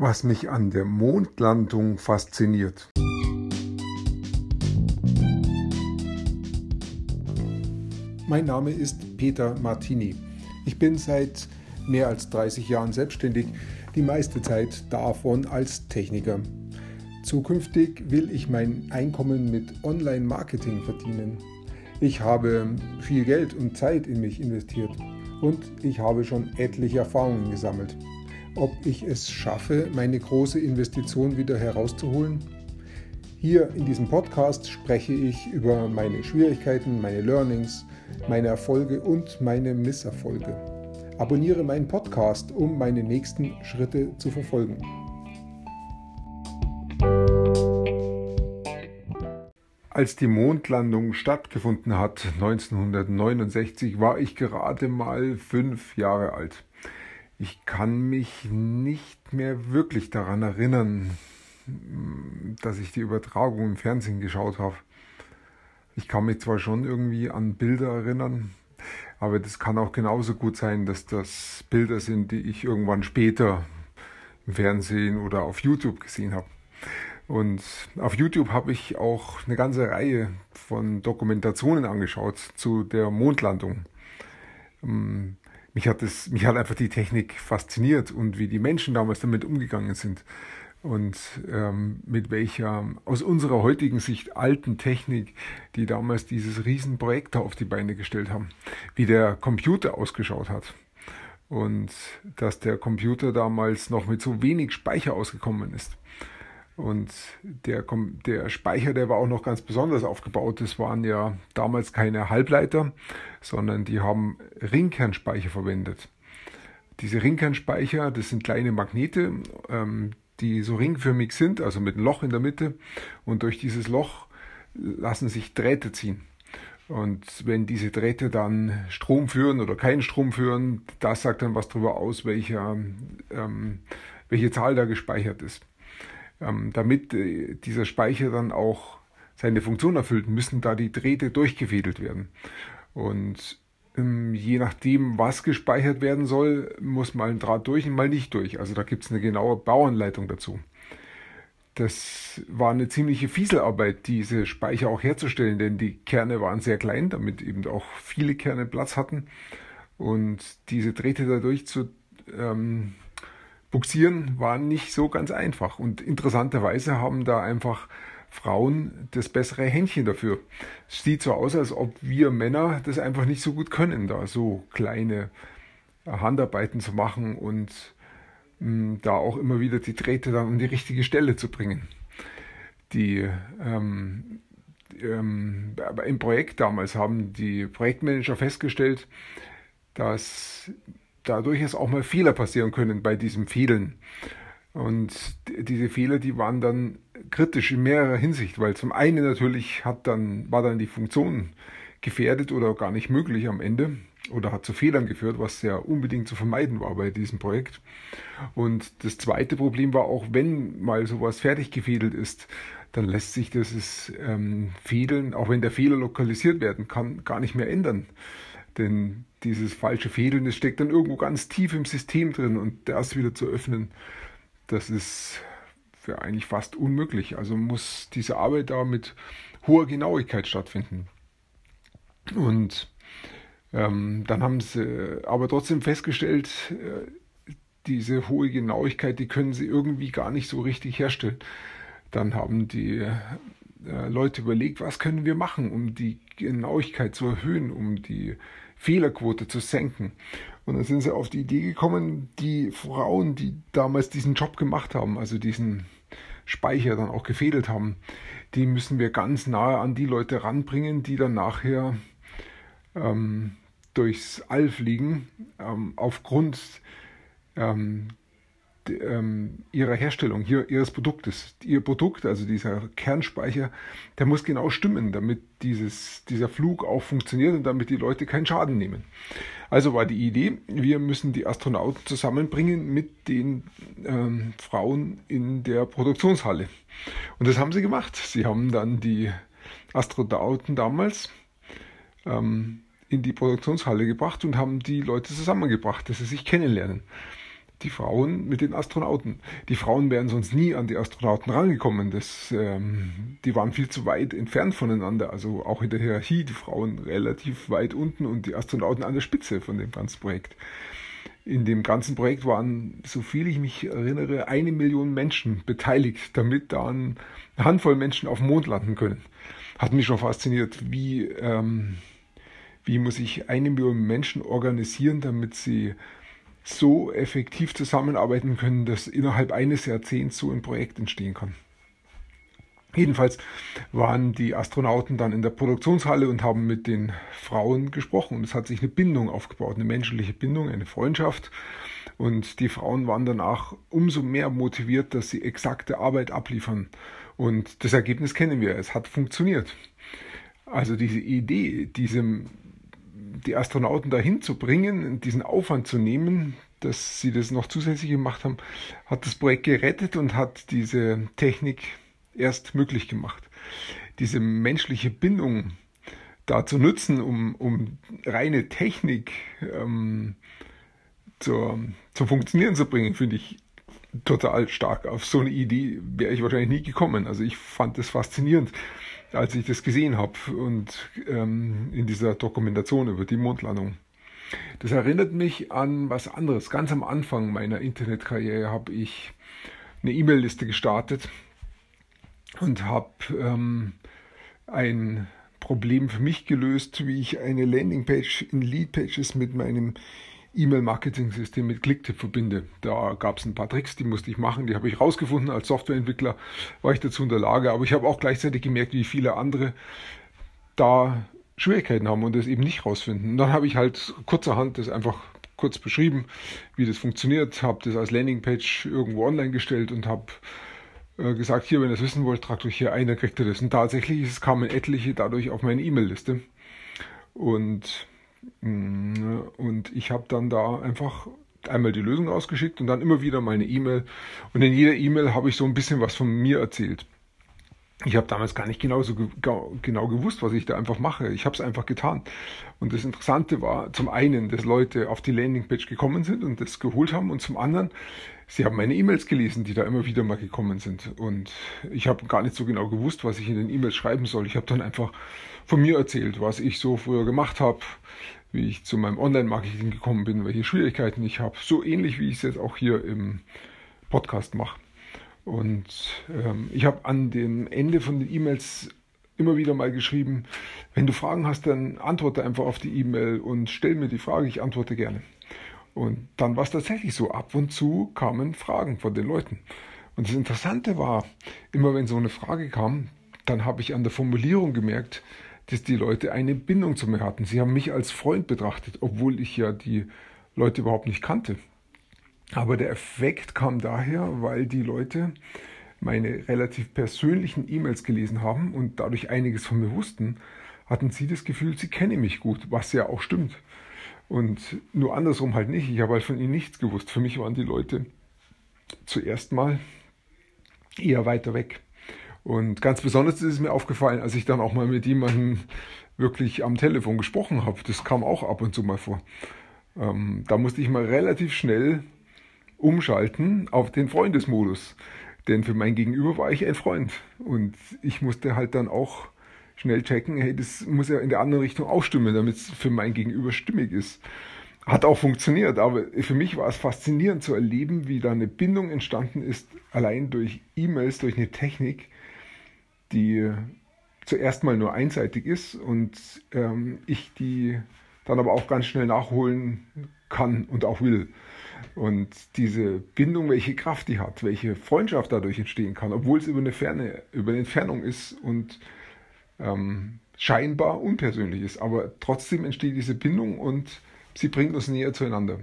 was mich an der Mondlandung fasziniert. Mein Name ist Peter Martini. Ich bin seit mehr als 30 Jahren selbstständig, die meiste Zeit davon als Techniker. Zukünftig will ich mein Einkommen mit Online-Marketing verdienen. Ich habe viel Geld und Zeit in mich investiert und ich habe schon etliche Erfahrungen gesammelt ob ich es schaffe, meine große Investition wieder herauszuholen? Hier in diesem Podcast spreche ich über meine Schwierigkeiten, meine Learnings, meine Erfolge und meine Misserfolge. Abonniere meinen Podcast, um meine nächsten Schritte zu verfolgen. Als die Mondlandung stattgefunden hat, 1969, war ich gerade mal fünf Jahre alt. Ich kann mich nicht mehr wirklich daran erinnern, dass ich die Übertragung im Fernsehen geschaut habe. Ich kann mich zwar schon irgendwie an Bilder erinnern, aber das kann auch genauso gut sein, dass das Bilder sind, die ich irgendwann später im Fernsehen oder auf YouTube gesehen habe. Und auf YouTube habe ich auch eine ganze Reihe von Dokumentationen angeschaut zu der Mondlandung. Mich hat, das, mich hat einfach die Technik fasziniert und wie die Menschen damals damit umgegangen sind und ähm, mit welcher aus unserer heutigen Sicht alten Technik, die damals dieses Riesenprojekt auf die Beine gestellt haben, wie der Computer ausgeschaut hat. Und dass der Computer damals noch mit so wenig Speicher ausgekommen ist. Und der, der Speicher, der war auch noch ganz besonders aufgebaut. Das waren ja damals keine Halbleiter, sondern die haben Ringkernspeicher verwendet. Diese Ringkernspeicher, das sind kleine Magnete, ähm, die so ringförmig sind, also mit einem Loch in der Mitte. Und durch dieses Loch lassen sich Drähte ziehen. Und wenn diese Drähte dann Strom führen oder keinen Strom führen, das sagt dann was darüber aus, welcher, ähm, welche Zahl da gespeichert ist. Ähm, damit äh, dieser Speicher dann auch seine Funktion erfüllt, müssen da die Drähte durchgefädelt werden. Und ähm, je nachdem, was gespeichert werden soll, muss mal ein Draht durch und mal nicht durch. Also da gibt es eine genaue Bauanleitung dazu. Das war eine ziemliche Fieselarbeit, diese Speicher auch herzustellen, denn die Kerne waren sehr klein, damit eben auch viele Kerne Platz hatten. Und diese Drähte dadurch zu ähm, Buxieren war nicht so ganz einfach. Und interessanterweise haben da einfach Frauen das bessere Händchen dafür. Es sieht so aus, als ob wir Männer das einfach nicht so gut können, da so kleine Handarbeiten zu machen und mh, hm, da auch immer wieder die Drähte dann an die richtige Stelle zu bringen. Die ähm, ähm, im Projekt damals haben die Projektmanager festgestellt, dass da durchaus auch mal Fehler passieren können bei diesem Fehlen. Und diese Fehler, die waren dann kritisch in mehrerer Hinsicht, weil zum einen natürlich hat dann, war dann die Funktion gefährdet oder gar nicht möglich am Ende oder hat zu Fehlern geführt, was ja unbedingt zu vermeiden war bei diesem Projekt. Und das zweite Problem war auch, wenn mal sowas fertig gefädelt ist, dann lässt sich dieses ähm, Fehlen, auch wenn der Fehler lokalisiert werden kann, gar nicht mehr ändern. Denn dieses falsche Fädeln, das steckt dann irgendwo ganz tief im System drin und das wieder zu öffnen, das ist für eigentlich fast unmöglich. Also muss diese Arbeit da mit hoher Genauigkeit stattfinden. Und ähm, dann haben sie aber trotzdem festgestellt, äh, diese hohe Genauigkeit, die können sie irgendwie gar nicht so richtig herstellen. Dann haben die äh, Leute überlegt, was können wir machen, um die Genauigkeit zu erhöhen, um die Fehlerquote zu senken. Und dann sind sie auf die Idee gekommen, die Frauen, die damals diesen Job gemacht haben, also diesen Speicher dann auch gefädelt haben, die müssen wir ganz nahe an die Leute ranbringen, die dann nachher ähm, durchs All fliegen, ähm, aufgrund ähm, ähm, ihrer Herstellung, hier, ihres Produktes. Ihr Produkt, also dieser Kernspeicher, der muss genau stimmen, damit dieses, dieser Flug auch funktioniert und damit die Leute keinen Schaden nehmen. Also war die Idee, wir müssen die Astronauten zusammenbringen mit den ähm, Frauen in der Produktionshalle. Und das haben sie gemacht. Sie haben dann die Astronauten damals ähm, in die Produktionshalle gebracht und haben die Leute zusammengebracht, dass sie sich kennenlernen. Die Frauen mit den Astronauten. Die Frauen wären sonst nie an die Astronauten rangekommen. Das, ähm, die waren viel zu weit entfernt voneinander. Also auch in der Hierarchie die Frauen relativ weit unten und die Astronauten an der Spitze von dem ganzen Projekt. In dem ganzen Projekt waren, so viel ich mich erinnere, eine Million Menschen beteiligt, damit da eine Handvoll Menschen auf dem Mond landen können. Hat mich schon fasziniert, wie, ähm, wie muss ich eine Million Menschen organisieren, damit sie so effektiv zusammenarbeiten können, dass innerhalb eines Jahrzehnts so ein Projekt entstehen kann. Jedenfalls waren die Astronauten dann in der Produktionshalle und haben mit den Frauen gesprochen. Und es hat sich eine Bindung aufgebaut, eine menschliche Bindung, eine Freundschaft. Und die Frauen waren danach umso mehr motiviert, dass sie exakte Arbeit abliefern. Und das Ergebnis kennen wir. Es hat funktioniert. Also diese Idee, diesem die Astronauten dahin zu bringen, diesen Aufwand zu nehmen, dass sie das noch zusätzlich gemacht haben, hat das Projekt gerettet und hat diese Technik erst möglich gemacht. Diese menschliche Bindung da zu nutzen, um, um reine Technik ähm, zur, zum Funktionieren zu bringen, finde ich total stark. Auf so eine Idee wäre ich wahrscheinlich nie gekommen. Also ich fand das faszinierend als ich das gesehen habe und ähm, in dieser Dokumentation über die Mondlandung. Das erinnert mich an was anderes. Ganz am Anfang meiner Internetkarriere habe ich eine E-Mail-Liste gestartet und habe ähm, ein Problem für mich gelöst, wie ich eine Landingpage in Leadpages mit meinem E-Mail-Marketing-System mit Clicktip verbinde. Da gab es ein paar Tricks, die musste ich machen, die habe ich rausgefunden. Als Softwareentwickler war ich dazu in der Lage, aber ich habe auch gleichzeitig gemerkt, wie viele andere da Schwierigkeiten haben und das eben nicht rausfinden. Und dann habe ich halt kurzerhand das einfach kurz beschrieben, wie das funktioniert, habe das als Landingpage irgendwo online gestellt und habe äh, gesagt, hier, wenn ihr das wissen wollt, tragt euch hier ein, dann kriegt ihr das. Und tatsächlich es kamen etliche dadurch auf meine E-Mail-Liste. Und und ich habe dann da einfach einmal die Lösung ausgeschickt und dann immer wieder meine E-Mail. Und in jeder E-Mail habe ich so ein bisschen was von mir erzählt. Ich habe damals gar nicht genauso genau gewusst, was ich da einfach mache. Ich habe es einfach getan. Und das Interessante war zum einen, dass Leute auf die Landingpage gekommen sind und das geholt haben und zum anderen, sie haben meine E-Mails gelesen, die da immer wieder mal gekommen sind. Und ich habe gar nicht so genau gewusst, was ich in den E-Mails schreiben soll. Ich habe dann einfach von mir erzählt, was ich so früher gemacht habe, wie ich zu meinem Online-Marketing gekommen bin, welche Schwierigkeiten ich habe. So ähnlich wie ich es jetzt auch hier im Podcast mache. Und ähm, ich habe an dem Ende von den E-Mails immer wieder mal geschrieben, wenn du Fragen hast, dann antworte einfach auf die E-Mail und stell mir die Frage, ich antworte gerne. Und dann war es tatsächlich so, ab und zu kamen Fragen von den Leuten. Und das Interessante war, immer wenn so eine Frage kam, dann habe ich an der Formulierung gemerkt, dass die Leute eine Bindung zu mir hatten. Sie haben mich als Freund betrachtet, obwohl ich ja die Leute überhaupt nicht kannte. Aber der Effekt kam daher, weil die Leute meine relativ persönlichen E-Mails gelesen haben und dadurch einiges von mir wussten, hatten sie das Gefühl, sie kennen mich gut, was ja auch stimmt. Und nur andersrum halt nicht. Ich habe halt von ihnen nichts gewusst. Für mich waren die Leute zuerst mal eher weiter weg. Und ganz besonders ist es mir aufgefallen, als ich dann auch mal mit jemandem wirklich am Telefon gesprochen habe. Das kam auch ab und zu mal vor. Ähm, da musste ich mal relativ schnell umschalten auf den Freundesmodus. Denn für mein Gegenüber war ich ein Freund. Und ich musste halt dann auch schnell checken, hey, das muss ja in der anderen Richtung auch stimmen, damit es für mein Gegenüber stimmig ist. Hat auch funktioniert, aber für mich war es faszinierend zu erleben, wie da eine Bindung entstanden ist, allein durch E-Mails, durch eine Technik, die zuerst mal nur einseitig ist und ähm, ich die dann aber auch ganz schnell nachholen kann und auch will. Und diese Bindung, welche Kraft die hat, welche Freundschaft dadurch entstehen kann, obwohl es über eine Ferne, über eine Entfernung ist und ähm, scheinbar unpersönlich ist, aber trotzdem entsteht diese Bindung und sie bringt uns näher zueinander.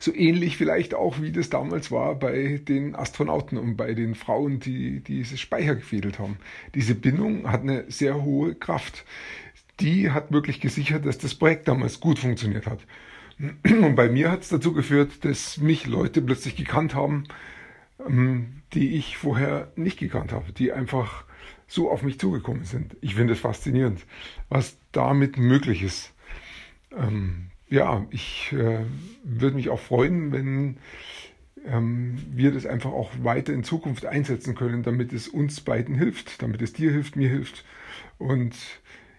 So ähnlich vielleicht auch, wie das damals war bei den Astronauten und bei den Frauen, die diese Speicher gefädelt haben. Diese Bindung hat eine sehr hohe Kraft. Die hat wirklich gesichert, dass das Projekt damals gut funktioniert hat. Und bei mir hat es dazu geführt, dass mich Leute plötzlich gekannt haben, ähm, die ich vorher nicht gekannt habe, die einfach so auf mich zugekommen sind. Ich finde es faszinierend, was damit möglich ist. Ähm, ja, ich äh, würde mich auch freuen, wenn ähm, wir das einfach auch weiter in Zukunft einsetzen können, damit es uns beiden hilft, damit es dir hilft, mir hilft und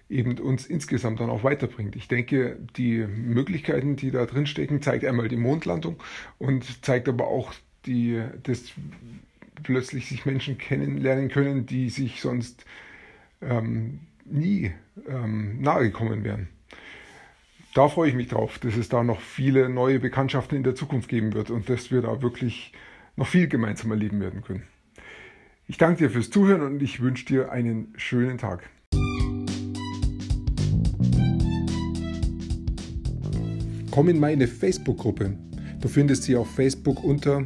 eben uns insgesamt dann auch weiterbringt. Ich denke, die Möglichkeiten, die da drin stecken, zeigt einmal die Mondlandung und zeigt aber auch die, dass plötzlich sich Menschen kennenlernen können, die sich sonst ähm, nie ähm, nahe gekommen wären. Da freue ich mich drauf, dass es da noch viele neue Bekanntschaften in der Zukunft geben wird und dass wir da wirklich noch viel gemeinsam erleben werden können. Ich danke dir fürs Zuhören und ich wünsche dir einen schönen Tag. Komm in meine Facebook-Gruppe. Du findest sie auf Facebook unter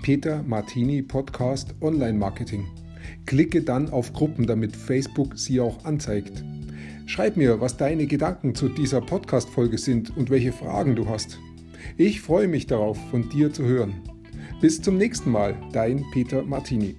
Peter Martini Podcast Online Marketing. Klicke dann auf Gruppen, damit Facebook sie auch anzeigt. Schreib mir, was deine Gedanken zu dieser Podcast-Folge sind und welche Fragen du hast. Ich freue mich darauf, von dir zu hören. Bis zum nächsten Mal, dein Peter Martini.